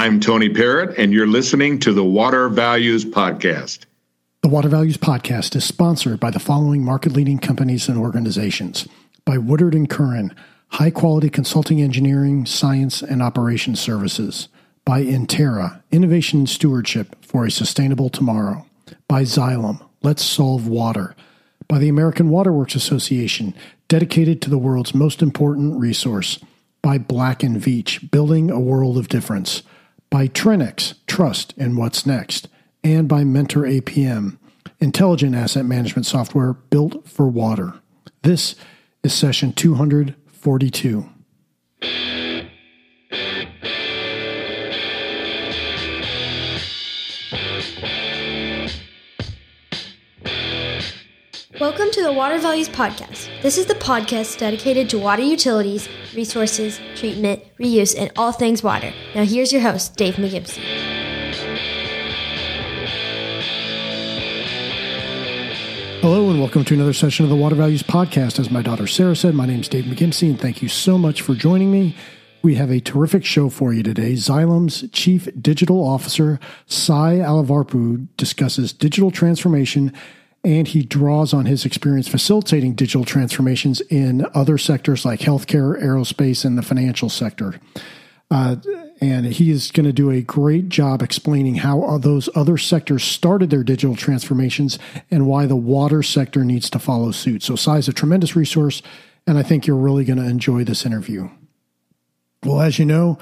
I'm Tony Parrott, and you're listening to the Water Values Podcast. The Water Values Podcast is sponsored by the following market leading companies and organizations. By Woodard and Curran, high quality consulting engineering, science, and operations services, by Intera, innovation and stewardship for a sustainable tomorrow, by Xylem, let's solve water, by the American Waterworks Association, dedicated to the world's most important resource, by Black and Veatch, building a world of difference by Trinnex, Trust in What's Next, and by Mentor APM, intelligent asset management software built for water. This is session 242. Welcome to the Water Values Podcast. This is the podcast dedicated to water utilities, resources, treatment, reuse, and all things water. Now, here's your host, Dave McGimsey. Hello, and welcome to another session of the Water Values Podcast. As my daughter Sarah said, my name is Dave McGimsey, and thank you so much for joining me. We have a terrific show for you today. Xylem's Chief Digital Officer, Sai Allavarpu, discusses digital transformation and he draws on his experience facilitating digital transformations in other sectors like healthcare, aerospace, and the financial sector. Uh, and he is going to do a great job explaining how those other sectors started their digital transformations and why the water sector needs to follow suit. So, Sai is a tremendous resource, and I think you're really going to enjoy this interview. Well, as you know,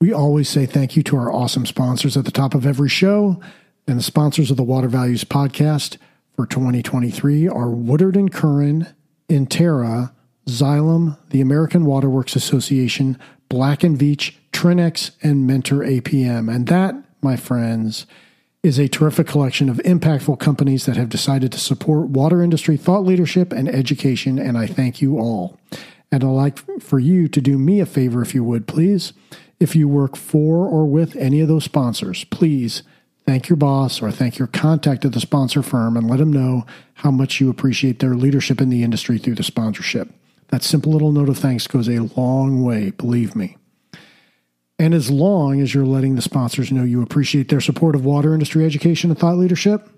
we always say thank you to our awesome sponsors at the top of every show and the sponsors of the Water Values Podcast for 2023 are Woodard and Curran, Intera, Xylem, the American Waterworks Association, Black and Veatch, Trinnex, and Mentor APM. And that, my friends, is a terrific collection of impactful companies that have decided to support water industry thought leadership and education, and I thank you all. And I'd like for you to do me a favor, if you would, please. If you work for or with any of those sponsors, please thank your boss or thank your contact at the sponsor firm and let them know how much you appreciate their leadership in the industry through the sponsorship. That simple little note of thanks goes a long way, believe me. And as long as you're letting the sponsors know you appreciate their support of water industry education and thought leadership,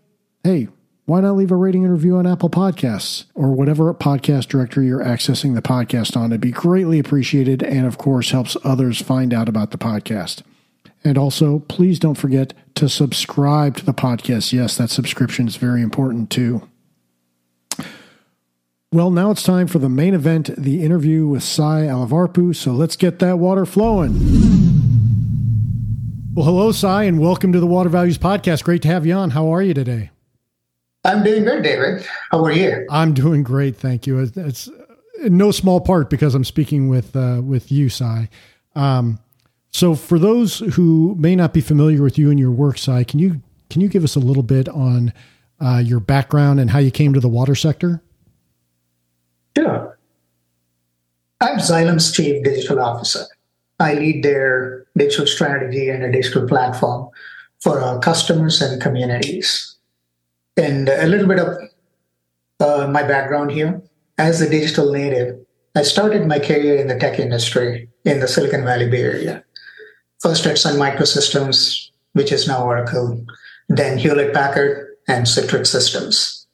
hey, why not leave a rating and review on Apple Podcasts or whatever podcast directory you're accessing the podcast on? It'd be greatly appreciated and, of course, helps others find out about the podcast. And also, please don't forget to subscribe to the podcast. Yes, that subscription is very important too. Well, now it's time for the main event, the interview with Sai Allavarpu. So let's get that water flowing. Well, hello, Sai, and welcome to the Water Values Podcast. Great to have you on. How are you today? I'm doing good, David. How are you? I'm doing great, thank you. It's in no small part because I'm speaking with uh, with you, Sai. Um, so, for those who may not be familiar with you and your work, Sai, can you can you give us a little bit on uh, your background and how you came to the water sector? Sure. I'm Xylem's Chief Digital Officer. I lead their digital strategy and a digital platform for our customers and communities. And a little bit of uh, my background here. As a digital native, I started my career in the tech industry in the Silicon Valley Bay Area first at Sun Microsystems, which is now Oracle, then Hewlett Packard and Citrix Systems.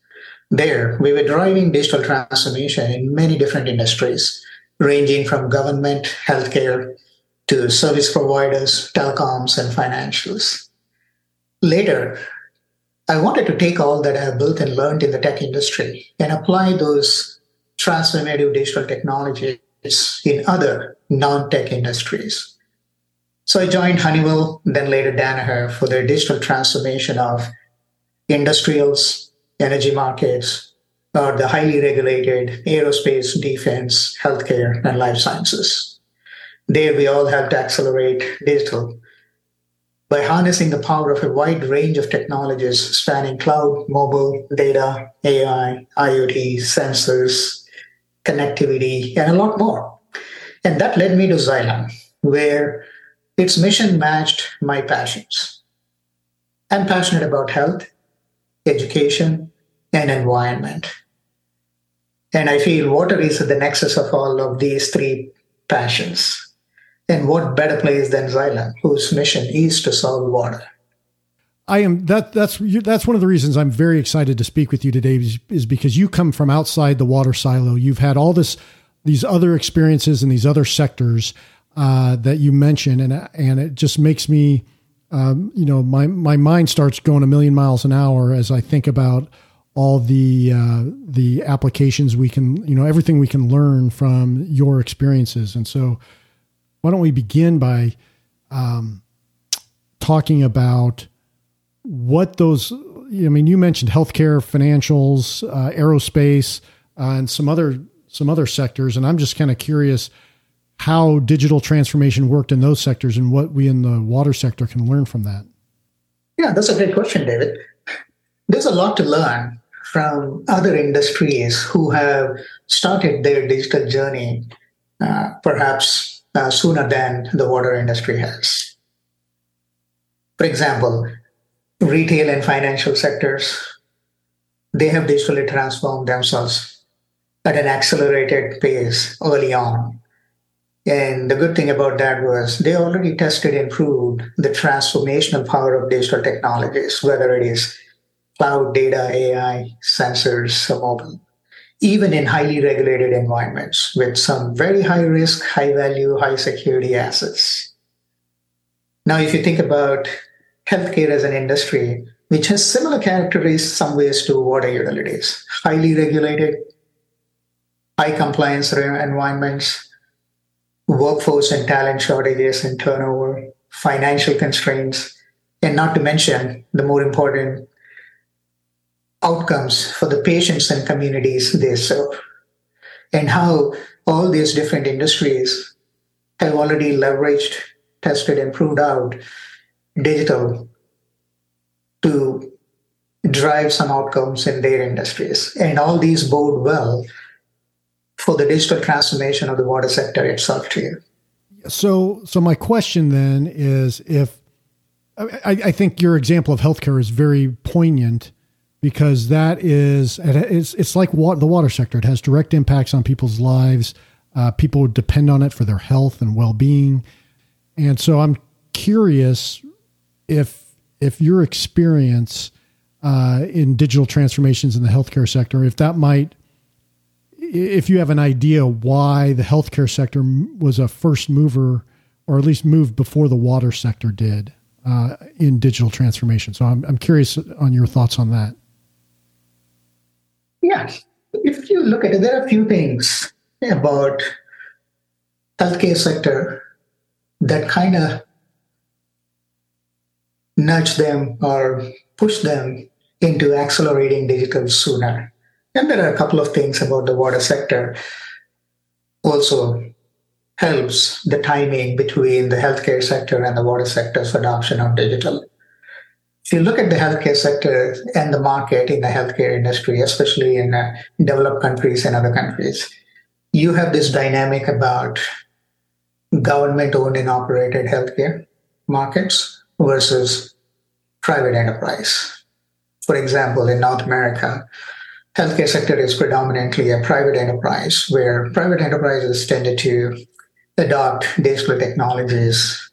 There, we were driving digital transformation in many different industries, ranging from government, healthcare, to service providers, telecoms, and financials. Later, I wanted to take all that I have built and learned in the tech industry and apply those transformative digital technologies in other non tech industries. So I joined Honeywell, then later Danaher for their digital transformation of industrials, energy markets, or the highly regulated aerospace, defense, healthcare, and life sciences. There we all helped accelerate digital by harnessing the power of a wide range of technologies spanning cloud, mobile, data, AI, IoT, sensors, connectivity, and a lot more. And that led me to Xylem, where its mission matched my passions. I'm passionate about health, education, and environment. And I feel water is the nexus of all of these three passions. And what better place than Xylem, whose mission is to solve water? I am that that's that's one of the reasons I'm very excited to speak with you today is, is, because you come from outside the water silo. You've had all this these other experiences in these other sectors uh, that you mentioned, and and it just makes me, um, you know, my my mind starts going a million miles an hour as I think about all the uh, the applications we can, you know, everything we can learn from your experiences. And so, why don't we begin by um, talking about what those I mean, you mentioned healthcare, financials, uh, aerospace, uh, and some other some other sectors, and I'm just kind of curious how digital transformation worked in those sectors and what we in the water sector can learn from that. Yeah, that's a great question, David. There's a lot to learn from other industries who have started their digital journey uh, perhaps uh, sooner than the water industry has. For example, retail and financial sectors, they have digitally transformed themselves at an accelerated pace early on. And the good thing about that was they already tested and proved the transformational power of digital technologies, whether it is cloud data, AI, sensors, mobile, even in highly regulated environments with some very high risk, high value, high security assets. Now, if you think about healthcare as an industry, which has similar characteristics some ways to water utilities, highly regulated, high compliance environments, workforce and talent shortages and turnover, financial constraints, and not to mention the more important outcomes for the patients and communities they serve, and how all these different industries have already leveraged, tested, and proved out digital to drive some outcomes in their industries. And all these bode well for the digital transformation of the water sector itself too. So, so my question then is if I, I think your example of healthcare is very poignant because that is it's it's like the water sector. It has direct impacts on people's lives. Uh, people depend on it for their health and well being, and so I'm curious if if your experience uh, in digital transformations in the healthcare sector, if that might, if you have an idea why the healthcare sector was a first mover, or at least moved before the water sector did uh, in digital transformation. So I'm, I'm curious on your thoughts on that. Yes. If you look at it, there are a few things about healthcare sector that kind of nudge them or push them into accelerating digital sooner. And there are a couple of things about the water sector also helps the timing between the healthcare sector and the water sector's adoption of digital. If you look at the healthcare sector and the market in the healthcare industry, especially in uh, developed countries and other countries, you have this dynamic about government owned and operated healthcare markets versus private enterprise. For example, in North America, healthcare sector is predominantly a private enterprise where private enterprises tended to adopt digital technologies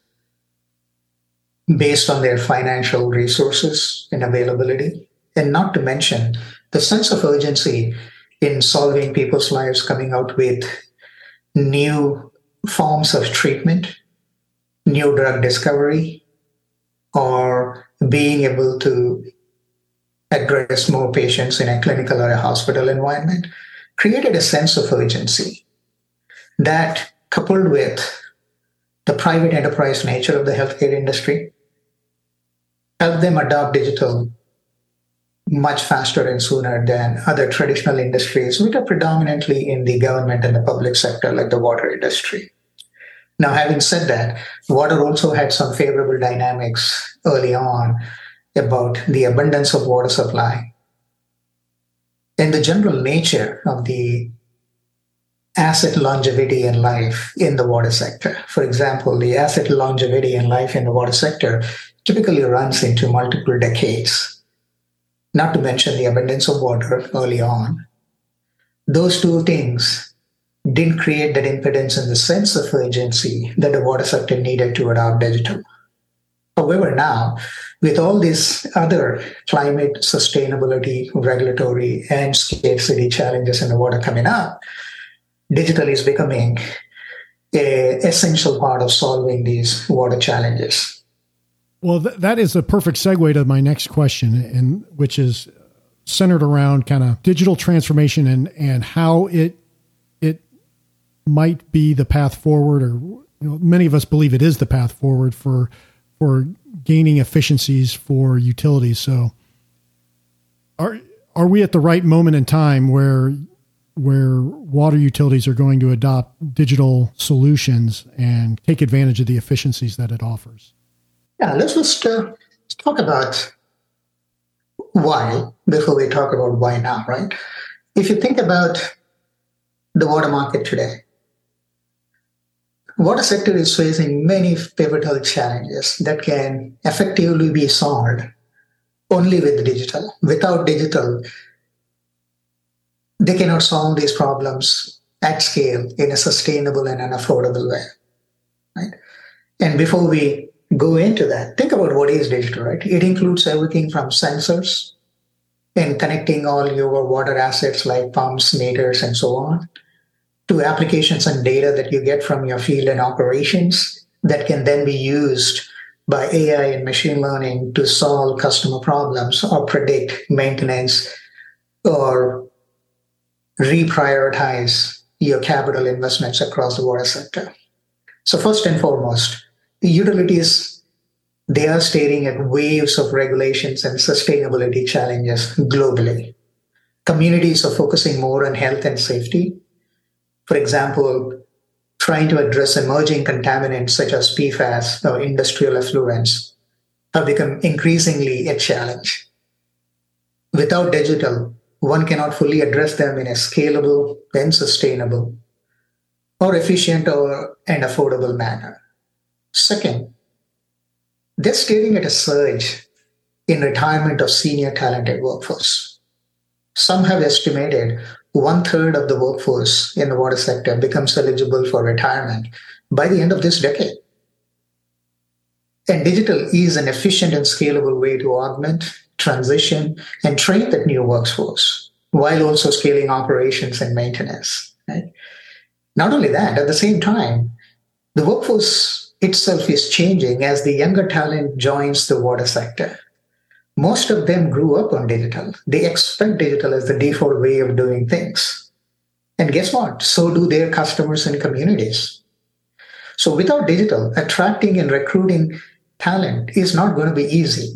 based on their financial resources and availability, and not to mention the sense of urgency in solving people's lives coming out with new forms of treatment, new drug discovery, or being able to address more patients in a clinical or a hospital environment created a sense of urgency that coupled with the private enterprise nature of the healthcare industry helped them adopt digital much faster and sooner than other traditional industries, which are predominantly in the government and the public sector, like the water industry. Now, having said that, water also had some favorable dynamics early on about the abundance of water supply and the general nature of the asset longevity in life in the water sector. For example, the asset longevity in life in the water sector typically runs into multiple decades, not to mention the abundance of water early on. Those two things didn't create that impedance in the sense of urgency that the water sector needed to adopt digital. However, now, with all these other climate sustainability, regulatory, and scarcity challenges in the water coming up, digital is becoming a essential part of solving these water challenges. Well, th- that is a perfect segue to my next question, and which is centered around kind of digital transformation and and how it it might be the path forward, or you know, many of us believe it is the path forward for for gaining efficiencies for utilities. So, are are we at the right moment in time where where water utilities are going to adopt digital solutions and take advantage of the efficiencies that it offers? Yeah, let's just uh, talk about why before we talk about why now, right? If you think about the water market today, water sector is facing many pivotal challenges that can effectively be solved only with digital. Without digital, they cannot solve these problems at scale in a sustainable and an affordable way. Right? And before we go into that, think about what is digital, right? It includes everything from sensors and connecting all your water assets like pumps, meters, and so on, to applications and data that you get from your field and operations that can then be used by AI and machine learning to solve customer problems or predict maintenance or reprioritize your capital investments across the water sector. So first and foremost, the utilities, they are staring at waves of regulations and sustainability challenges globally. Communities are focusing more on health and safety. For example, trying to address emerging contaminants such as PFAS or industrial effluents have become increasingly a challenge. Without digital, one cannot fully address them in a scalable and sustainable or efficient or and affordable manner. Second, they're staring at a surge in retirement of senior talented workforce. Some have estimated one third of the workforce in the water sector becomes eligible for retirement by the end of this decade. And digital is an efficient and scalable way to augment, transition, and train that new workforce while also scaling operations and maintenance. Right? Not only that, at the same time, the workforce itself is changing as the younger talent joins the water sector. Most of them grew up on digital. They expect digital as the default way of doing things. And guess what? So do their customers and communities. So without digital, attracting and recruiting talent is not going to be easy.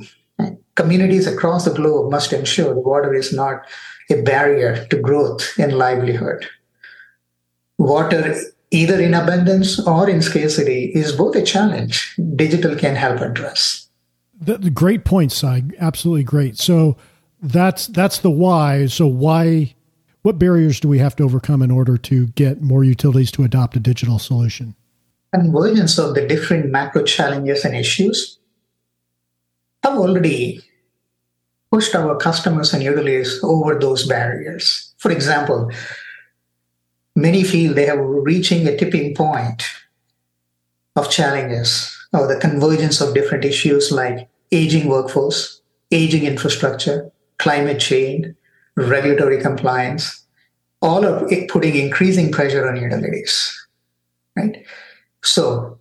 Communities across the globe must ensure water is not a barrier to growth and livelihood. Water either in abundance or in scarcity is both a challenge digital can help address. The, the great point, Sai. Absolutely great. So that's that's the why. So why? What barriers do we have to overcome in order to get more utilities to adopt a digital solution? Convergence of the different macro challenges and issues have already pushed our customers and utilities over those barriers. For example, many feel they are reaching a tipping point of challenges or the convergence of different issues like aging workforce, aging infrastructure, climate change, regulatory compliance, all are putting increasing pressure on utilities. Right? So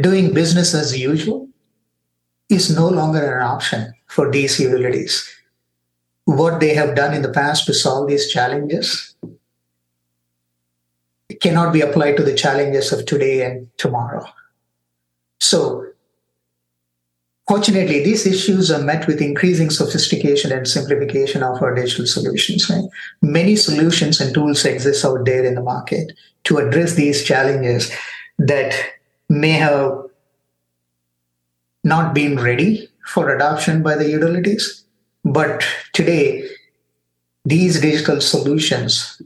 doing business as usual is no longer an option for these utilities. What they have done in the past to solve these challenges cannot be applied to the challenges of today and tomorrow. So, fortunately, these issues are met with increasing sophistication and simplification of our digital solutions. Right? Many solutions and tools exist out there in the market to address these challenges that may have not been ready for adoption by the utilities. But today, these digital solutions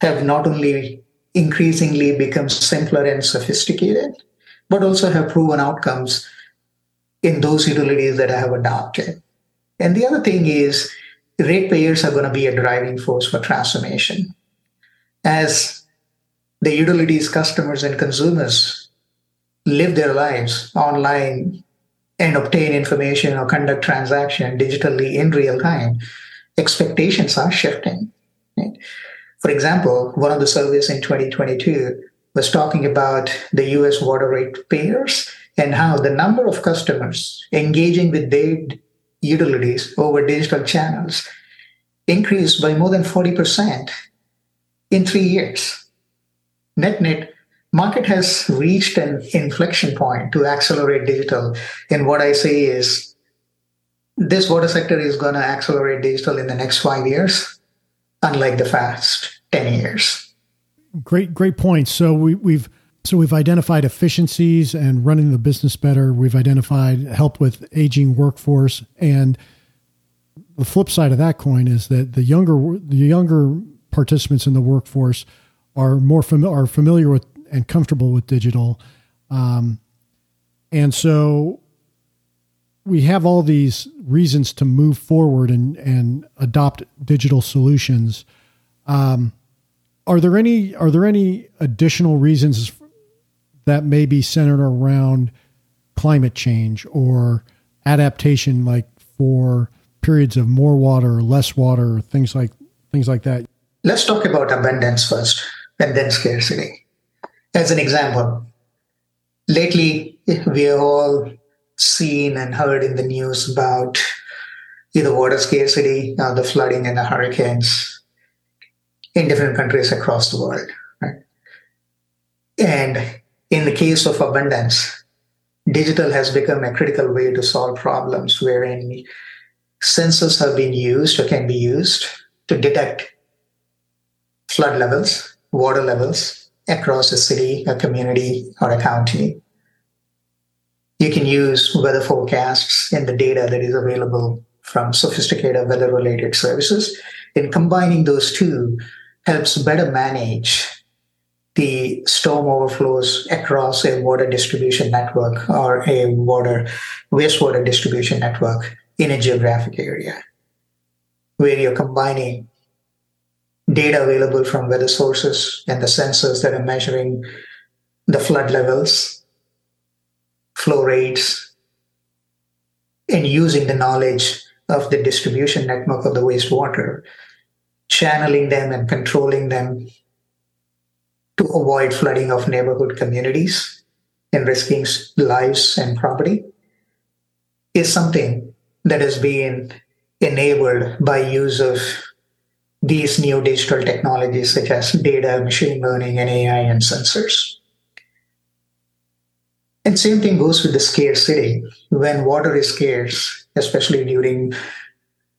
have not only increasingly become simpler and sophisticated, but also have proven outcomes in those utilities that I have adopted. And the other thing is, ratepayers are going to be a driving force for transformation. as the utilities customers and consumers live their lives online and obtain information or conduct transaction digitally in real time, expectations are shifting. Right? For example, one of the surveys in 2022 was talking about the US water rate payers and how the number of customers engaging with their utilities over digital channels increased by more than 40% in three years. Net net, market has reached an inflection point to accelerate digital. And what I say is this water sector is going to accelerate digital in the next five years, unlike the past 10 years. Great, great point. So we, we've so we've identified efficiencies and running the business better. We've identified help with aging workforce, and the flip side of that coin is that the younger the younger participants in the workforce are more fami- are familiar with and comfortable with digital, um, and so we have all these reasons to move forward and and adopt digital solutions. Um, are there any are there any additional reasons that may be centered around climate change or adaptation, like for periods of more water or less water, or things like things like that. Let's talk about abundance first, and then scarcity. As an example, lately we have all seen and heard in the news about either water scarcity, or the flooding, and the hurricanes in different countries across the world. Right? And in the case of abundance, digital has become a critical way to solve problems wherein sensors have been used or can be used to detect flood levels, water levels across a city, a community, or a county. You can use weather forecasts and the data that is available from sophisticated weather related services. In combining those two helps better manage the storm overflows across a water distribution network or a water wastewater distribution network in a geographic area where you're combining data available from weather sources and the sensors that are measuring the flood levels, flow rates, and using the knowledge of the distribution network of the wastewater, channeling them and controlling them to avoid flooding of neighborhood communities and risking lives and property is something that has been enabled by use of these new digital technologies such as data, machine learning, and AI and sensors. And same thing goes with the scarcity. When water is scarce, especially during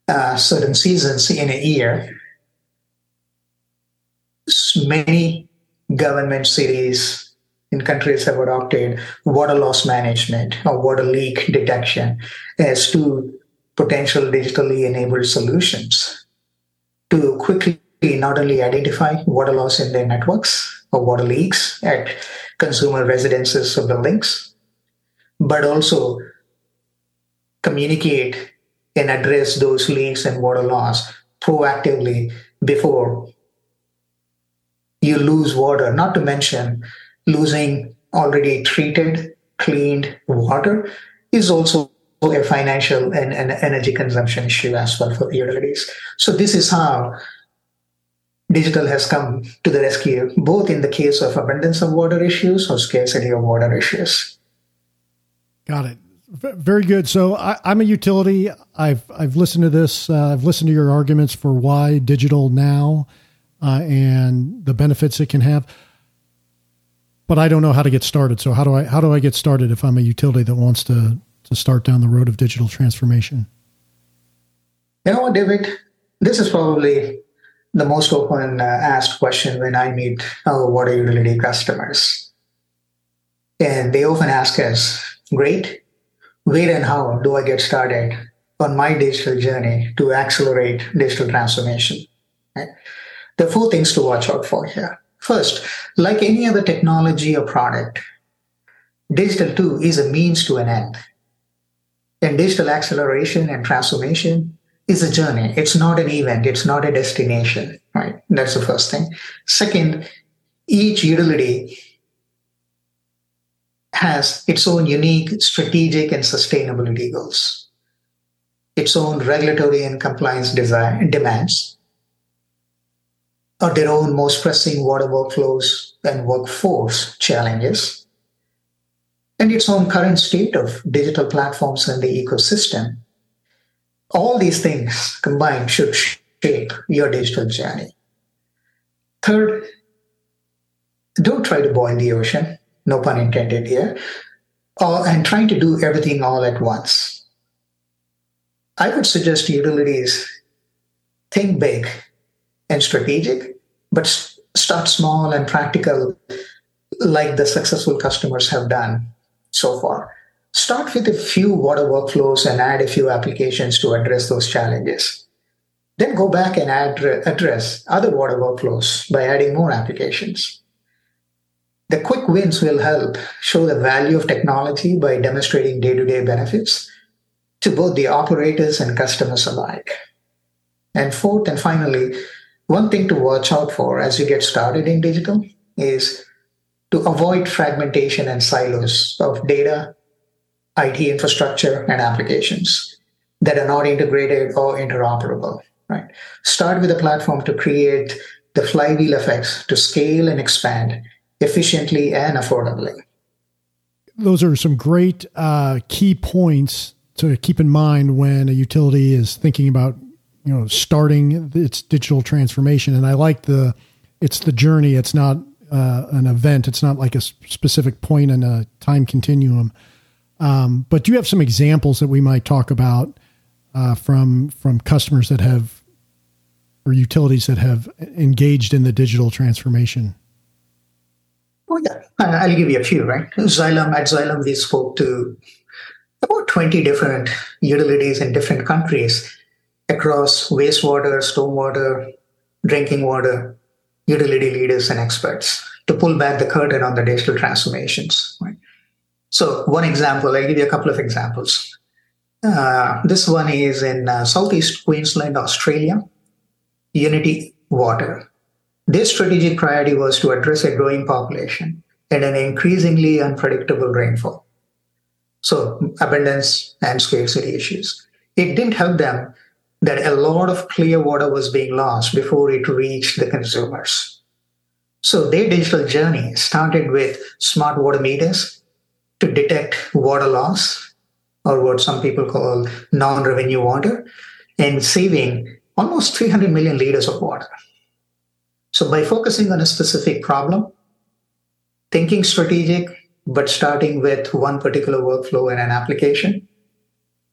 uh, certain seasons in a year, many government cities in countries have adopted water loss management or water leak detection as two potential digitally enabled solutions to quickly not only identify water loss in their networks or water leaks at consumer residences or buildings, but also communicate and address those leaks and water loss proactively before you lose water, not to mention losing already treated, cleaned water is also a financial and, and energy consumption issue as well for utilities. So this is how digital has come to the rescue, both in the case of abundance of water issues or scarcity of water issues. Got it. Very good. So I, am a utility. I've I've listened to this. Uh, I've listened to your arguments for why digital now uh, and the benefits it can have. But I don't know how to get started. So how do I how do I get started if I'm a utility that wants to to start down the road of digital transformation? You know what, David? This is probably the most often uh, asked question when I meet our water utility customers. And they often ask us, great, where and how do I get started on my digital journey to accelerate digital transformation? Right? There are four things to watch out for here. First, like any other technology or product, digital too is a means to an end. And digital acceleration and transformation is a journey. It's not an event. It's not a destination, right? That's the first thing. Second, each utility has its own unique strategic and sustainability goals, its own regulatory and compliance desire, demands, or their own most pressing water workflows and workforce challenges, and its own current state of digital platforms and the ecosystem. All these things combined should shape your digital journey. Third, don't try to boil the ocean no pun intended here, uh, and trying to do everything all at once. I would suggest utilities think big and strategic, but start small and practical, like the successful customers have done so far. Start with a few water workflows and add a few applications to address those challenges. Then go back and add, address other water workflows by adding more applications. The quick wins will help show the value of technology by demonstrating day to day benefits to both the operators and customers alike. And fourth and finally, one thing to watch out for as you get started in digital is to avoid fragmentation and silos of data, IT infrastructure, and applications that are not integrated or interoperable. Right? Start with a platform to create the flywheel effects to scale and expand efficiently and affordably. Those are some great uh, key points to keep in mind when a utility is thinking about you know starting its digital transformation. And I like the it's the journey. It's not uh, an event. It's not like a specific point in a time continuum. Um, but do you have some examples that we might talk about uh, from from customers that have or utilities that have engaged in the digital transformation? Oh, yeah. I'll give you a few, right? Xylem, at Xylem, we spoke to about 20 different utilities in different countries across wastewater, stormwater, drinking water, utility leaders, and experts to pull back the curtain on the digital transformations. Right? So, one example, I'll give you a couple of examples. Uh, this one is in uh, Southeast Queensland, Australia, Unity Water. Their strategic priority was to address a growing population and an increasingly unpredictable rainfall. So, abundance and scarcity issues. It didn't help them that a lot of clear water was being lost before it reached the consumers. So, their digital journey started with smart water meters to detect water loss, or what some people call non revenue water, and saving almost 300 million liters of water. So by focusing on a specific problem, thinking strategic, but starting with one particular workflow and an application,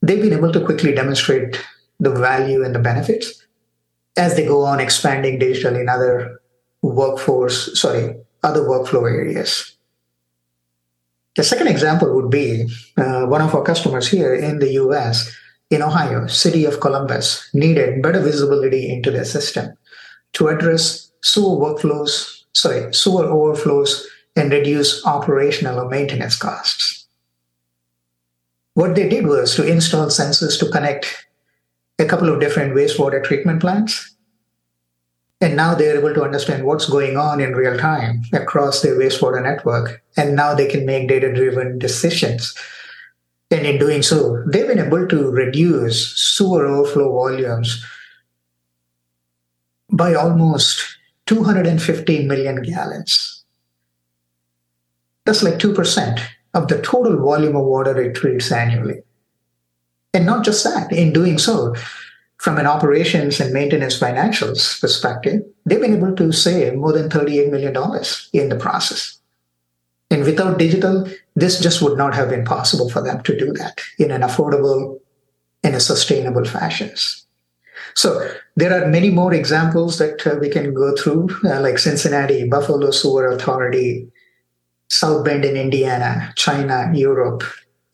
they've been able to quickly demonstrate the value and the benefits as they go on expanding digital in other workforce, sorry, other workflow areas. The second example would be uh, one of our customers here in the US, in Ohio, city of Columbus, needed better visibility into their system to address sewer workflows, sorry, sewer overflows and reduce operational or maintenance costs. What they did was to install sensors to connect a couple of different wastewater treatment plants. And now they're able to understand what's going on in real time across their wastewater network. And now they can make data driven decisions. And in doing so, they've been able to reduce sewer overflow volumes by almost 215 million gallons. That's like 2% of the total volume of water it treats annually. And not just that, in doing so, from an operations and maintenance financials perspective, they've been able to save more than $38 million in the process. And without digital, this just would not have been possible for them to do that in an affordable and a sustainable fashions. So there are many more examples that uh, we can go through, uh, like Cincinnati, Buffalo Sewer Authority, South Bend in Indiana, China, Europe,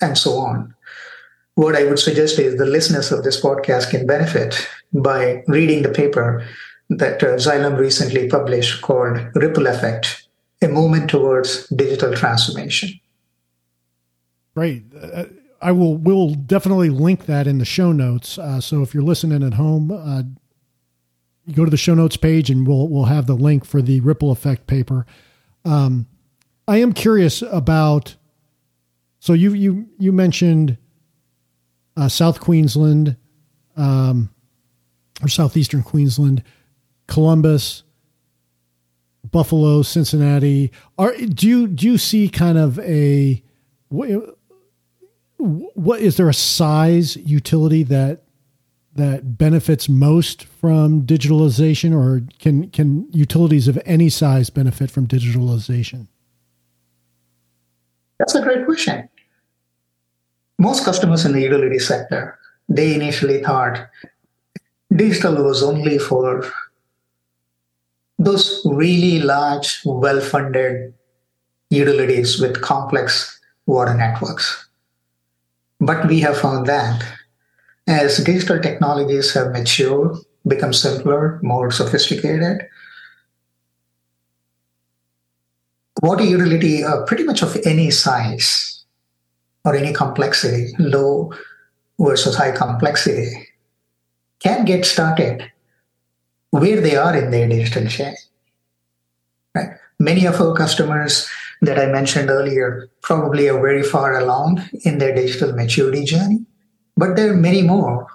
and so on. What I would suggest is the listeners of this podcast can benefit by reading the paper that uh, Xylem recently published called Ripple Effect, a movement towards digital transformation. Great. Uh, I will will definitely link that in the show notes. Uh, so if you're listening at home, uh, go to the show notes page and we'll we'll have the link for the ripple effect paper. Um, I am curious about. So you you you mentioned uh, South Queensland, um, or southeastern Queensland, Columbus, Buffalo, Cincinnati. Are do you do you see kind of a what, what is there a size utility that that benefits most from digitalization, or can can utilities of any size benefit from digitalization? That's a great question. Most customers in the utility sector, they initially thought digital was only for those really large, well-funded utilities with complex water networks. But we have found that as digital technologies have matured, become simpler, more sophisticated, water utility, uh, pretty much of any size or any complexity, low versus high complexity, can get started where they are in their digital chain. Right? Many of our customers that I mentioned earlier probably are very far along in their digital maturity journey, but there are many more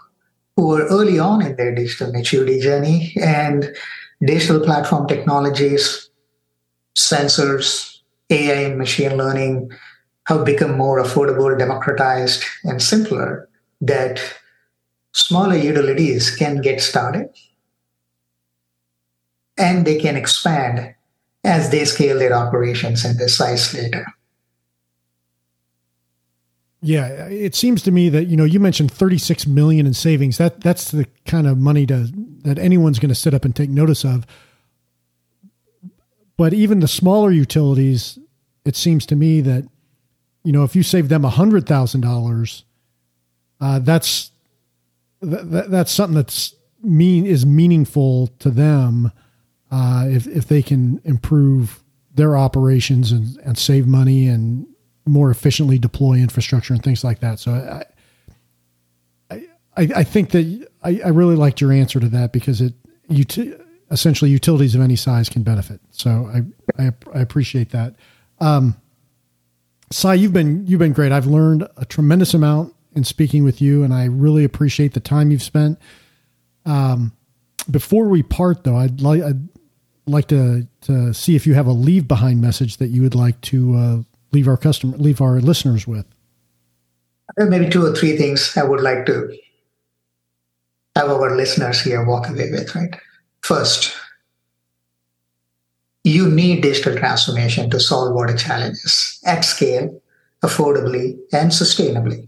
who are early on in their digital maturity journey and digital platform technologies, sensors, AI and machine learning have become more affordable, democratized, and simpler that smaller utilities can get started and they can expand as they scale their operations and their size later. Yeah, it seems to me that you know you mentioned 36 million in savings. That that's the kind of money to that anyone's going to sit up and take notice of. But even the smaller utilities, it seems to me that you know if you save them hundred thousand uh, dollars, that's that, that's something that's mean is meaningful to them uh, if if they can improve their operations and, and save money and more efficiently deploy infrastructure and things like that. So I I, I think that I, I really liked your answer to that because it you essentially utilities of any size can benefit. So I I, I appreciate that. Um, Sai, you've been you've been great. I've learned a tremendous amount in speaking with you, and I really appreciate the time you've spent. Um, before we part, though, I'd like I'd like to to see if you have a leave behind message that you would like to uh, leave our customer leave our listeners with. Maybe two or three things I would like to have our listeners here walk away with. Right, first, you need digital transformation to solve water challenges at scale, affordably, and sustainably.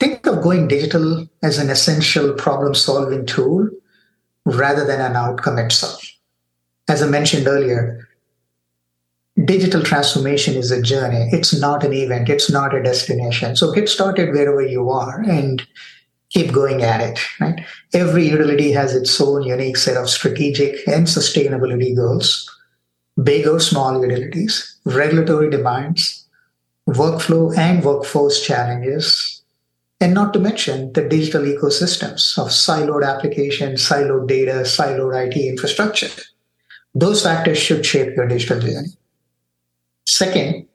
Think of going digital as an essential problem solving tool rather than an outcome itself as I mentioned earlier, digital transformation is a journey. It's not an event. It's not a destination. So get started wherever you are and keep going at it, right? Every utility has its own unique set of strategic and sustainability goals, big or small utilities, regulatory demands, workflow and workforce challenges, and not to mention the digital ecosystems of siloed applications, siloed data, siloed IT infrastructure. Those factors should shape your digital journey. Second,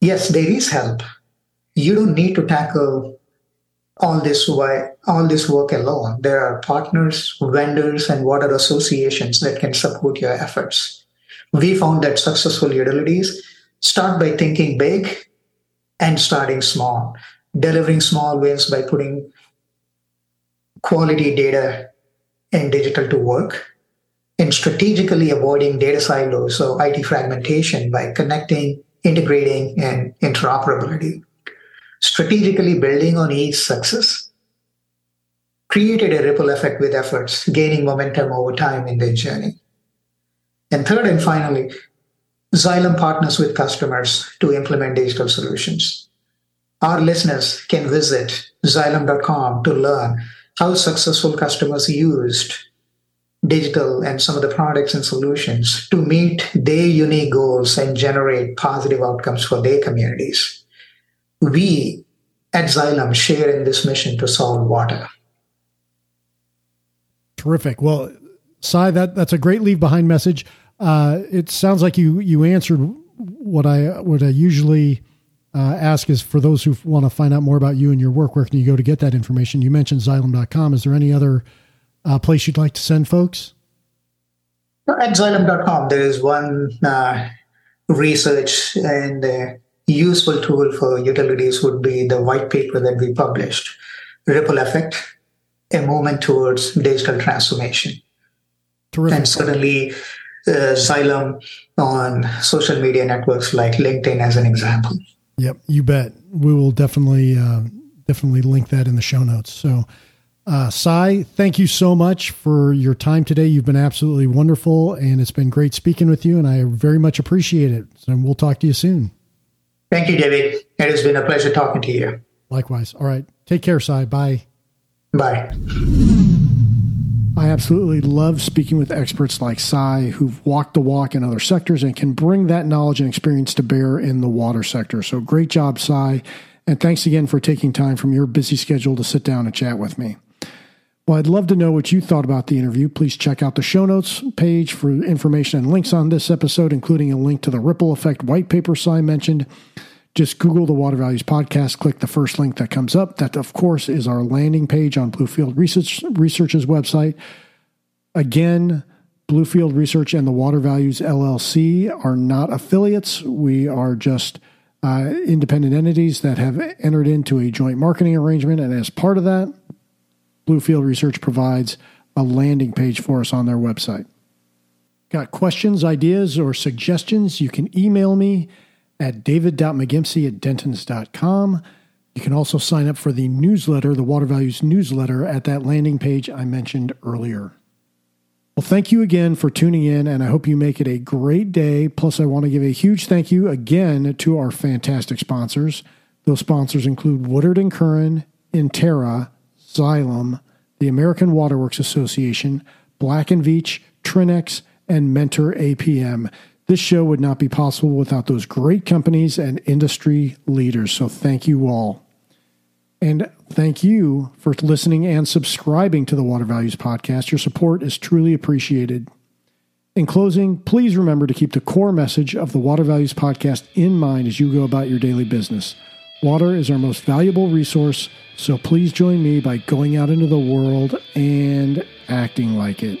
yes, there is help. You don't need to tackle all this why all this work alone. There are partners, vendors, and water associations that can support your efforts. We found that successful utilities start by thinking big and starting small, delivering small wins by putting quality data and digital to work and strategically avoiding data silos or IT fragmentation by connecting, integrating, and interoperability. Strategically building on each success created a ripple effect with efforts, gaining momentum over time in their journey. And third and finally, Xylem partners with customers to implement digital solutions. Our listeners can visit xylem.com to learn how successful customers used digital and some of the products and solutions to meet their unique goals and generate positive outcomes for their communities. We at Xylem share in this mission to solve water. Terrific. Well, Sai, that that's a great leave behind message. Uh, it sounds like you you answered what I what I usually uh, ask is for those who want to find out more about you and your work. Where can you go to get that information? You mentioned Xylem.com. Is there any other uh, place you'd like to send folks? At Xylem.com, there is one uh, research and useful tool for utilities would be the white paper that we published, Ripple Effect, a movement towards digital transformation. Terrific. And certainly uh, Xylem on social media networks like LinkedIn as an example. Yep, you bet. We will definitely uh, definitely link that in the show notes. So, uh, Sai, thank you so much for your time today. You've been absolutely wonderful, and it's been great speaking with you, and I very much appreciate it. And we'll talk to you soon. Thank you, David. It has been a pleasure talking to you. Likewise. All right. Take care, Sai. Bye. Bye. I absolutely love speaking with experts like Sai who've walked the walk in other sectors and can bring that knowledge and experience to bear in the water sector. So great job, Sai. And thanks again for taking time from your busy schedule to sit down and chat with me. Well, I'd love to know what you thought about the interview. Please check out the show notes page for information and links on this episode, including a link to the Ripple Effect white paper Sai mentioned. Just Google the Water Values Podcast, click the first link that comes up. That, of course, is our landing page on Bluefield Research, Research's website. Again, Bluefield Research and the Water Values LLC are not affiliates. We are just uh, independent entities that have entered into a joint marketing arrangement. And as part of that, Bluefield Research provides a landing page for us on their website. Got questions, ideas, or suggestions? You can email me at david.mcgimsey at dentons.com. You can also sign up for the newsletter, the Water Values newsletter, at that landing page I mentioned earlier. Well, thank you again for tuning in, and I hope you make it a great day. Plus, I want to give a huge thank you again to our fantastic sponsors. Those sponsors include Woodard and Curran, Intera, Xylem, the American Waterworks Association, Black & Veatch, Trinnex, and Mentor APM. This show would not be possible without those great companies and industry leaders. So thank you all. And thank you for listening and subscribing to the Water Values Podcast. Your support is truly appreciated. In closing, please remember to keep the core message of the Water Values Podcast in mind as you go about your daily business. Water is our most valuable resource, so please join me by going out into the world and acting like it.